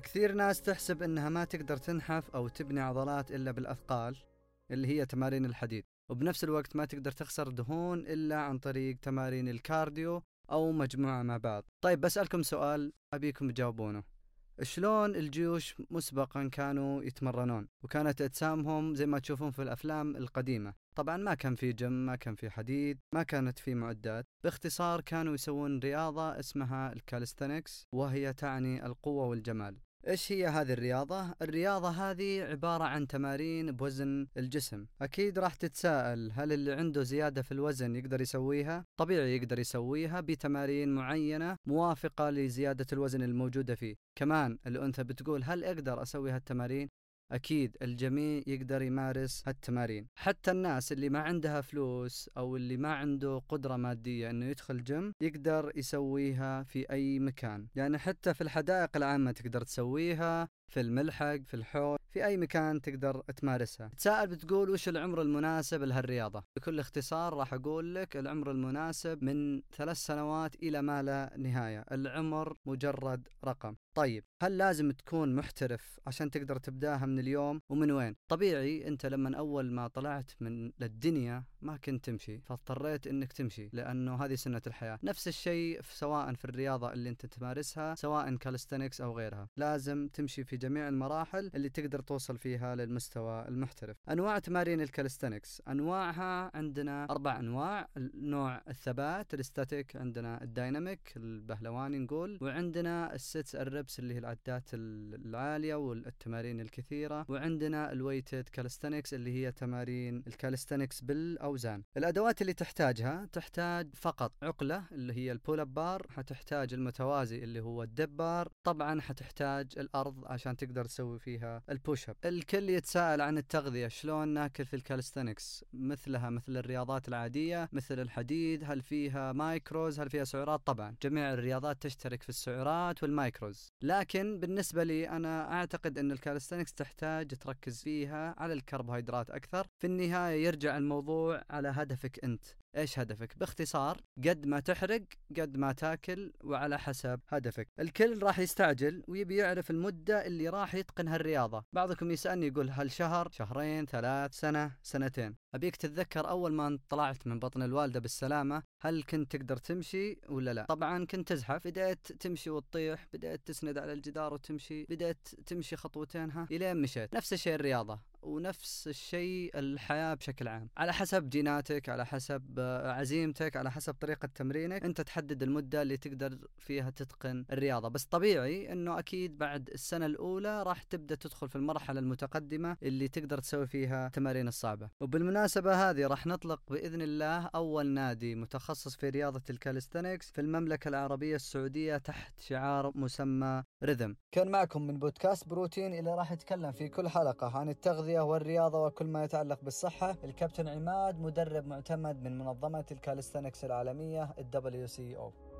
كثير ناس تحسب إنها ما تقدر تنحف أو تبني عضلات إلا بالأثقال اللي هي تمارين الحديد وبنفس الوقت ما تقدر تخسر دهون إلا عن طريق تمارين ال cardio أو مجموعة مع بعض طيب بسألكم سؤال أبيكم تجاوبونه. شلون الجيوش مسبقا كانوا يتمرنون؟ وكانت أجسامهم زي ما تشوفون في الأفلام القديمة. طبعا ما كان في جم ما كان في حديد ما كانت في معدات باختصار كانوا يسوون رياضة اسمها ال calisthenics وهي تعني القوة والجمال إيش هي هذه الرياضة؟ الرياضة هذه عبارة عن تمارين بوزن الجسم، أكيد راح تتساءل هل اللي عنده زيادة في الوزن يقدر يسويها؟ طبيعي يقدر يسويها بتمارين معينة موافقة لزيادة الوزن الموجودة فيه، كمان الأنثى بتقول هل أقدر أسوي هالتمارين؟ أكيد الجميع يقدر يمارس هالتمارين. حتى الناس اللي ما عندها فلوس أو اللي ما عنده قدرة مادية أنه يدخل جيم يقدر يسويها في أي مكان. يعني حتى في الحدائق العامة تقدر تسويها في الملحق في الحوض في أي مكان تقدر تمارسها. تساءل بتقول وش العمر المناسب لهالرياضة؟ بكل اختصار راح أقول لك العمر المناسب من ثلاث سنوات إلى ما لا نهاية. العمر مجرد رقم. طيب هل لازم تكون محترف عشان تقدر تبداها من اليوم؟ ومن وين؟ طبيعي أنت لما أول ما طلعت من الدنيا ما كنت تمشي فاضطريت إنك تمشي لأنه هذه سنة الحياة، نفس الشيء سواء في الرياضة اللي أنت تمارسها سواء calisthenics أو غيرها، لازم تمشي في جميع المراحل اللي تقدر توصل فيها للمستوى المحترف. أنواع تمارين ال calisthenics، أنواعها عندنا أربع أنواع، نوع الثبات ال static عندنا ال dynamic البهلواني نقول. وعندنا ال sets ال reps اللي هي العدات العالية والتمارين الكثيرة. وعندنا ال weighted calisthenics اللي هي تمارين ال calisthenics بالاوزان. الأدوات اللي تحتاجها تحتاج فقط عقلة اللي هي ال pull up bar، حتحتاج المتوازي اللي هو ال dip bar، طبعا حتحتاج الأرض عشان تقدر تسوي فيها ال push up. الكل يتساءل عن التغذية شلون ناكل في ال calisthenics مثلها مثل الرياضات العادية مثل الحديد هل فيها macros هل فيها سعرات؟ طبعا جميع الرياضات تشترك في السعرات وال macros لكن بالنسبة لي أنا أعتقد أن ال calisthenics تحتاج تركز فيها على الكربوهيدرات أكثر. في النهاية يرجع الموضوع على هدفك أنت. إيش هدفك؟ باختصار قد ما تحرق قد ما تاكل وعلى حسب هدفك، الكل راح يستعجل ويبي يعرف المدة اللي راح يتقن هالرياضة، بعضكم يسألني يقول هل شهر، شهرين، ثلاث، سنة، سنتين، أبيك تتذكر أول ما طلعت من بطن الوالدة بالسلامة هل كنت تقدر تمشي ولا لا؟ طبعا كنت تزحف. بدأت تمشي وتطيح بدأت تسند على الجدار وتمشي. بدأت تمشي خطوتين ها؟ إلين مشيت. نفس الشيء الرياضة. ونفس الشيء الحياة بشكل عام. على حسب جيناتك على حسب عزيمتك على حسب طريقة تمرينك أنت تحدد المدة اللي تقدر فيها تتقن الرياضة. بس طبيعي أنه أكيد بعد السنة الأولى راح تبدأ تدخل في المرحلة المتقدمة اللي تقدر تسوي فيها التمارين الصعبة. وبالمناسبة هذه راح نطلق بإذن الله أول نادي متخصص في رياضة ال calisthenics في المملكة العربية السعودية تحت شعار مسمى rhythm كان معكم من بودكاست بروتين اللي راح يتكلم في كل حلقة عن التغذية والرياضة وكل ما يتعلق بالصحة الكابتن عماد مدرب معتمد من منظمة ال calisthenics العالمية ال WCO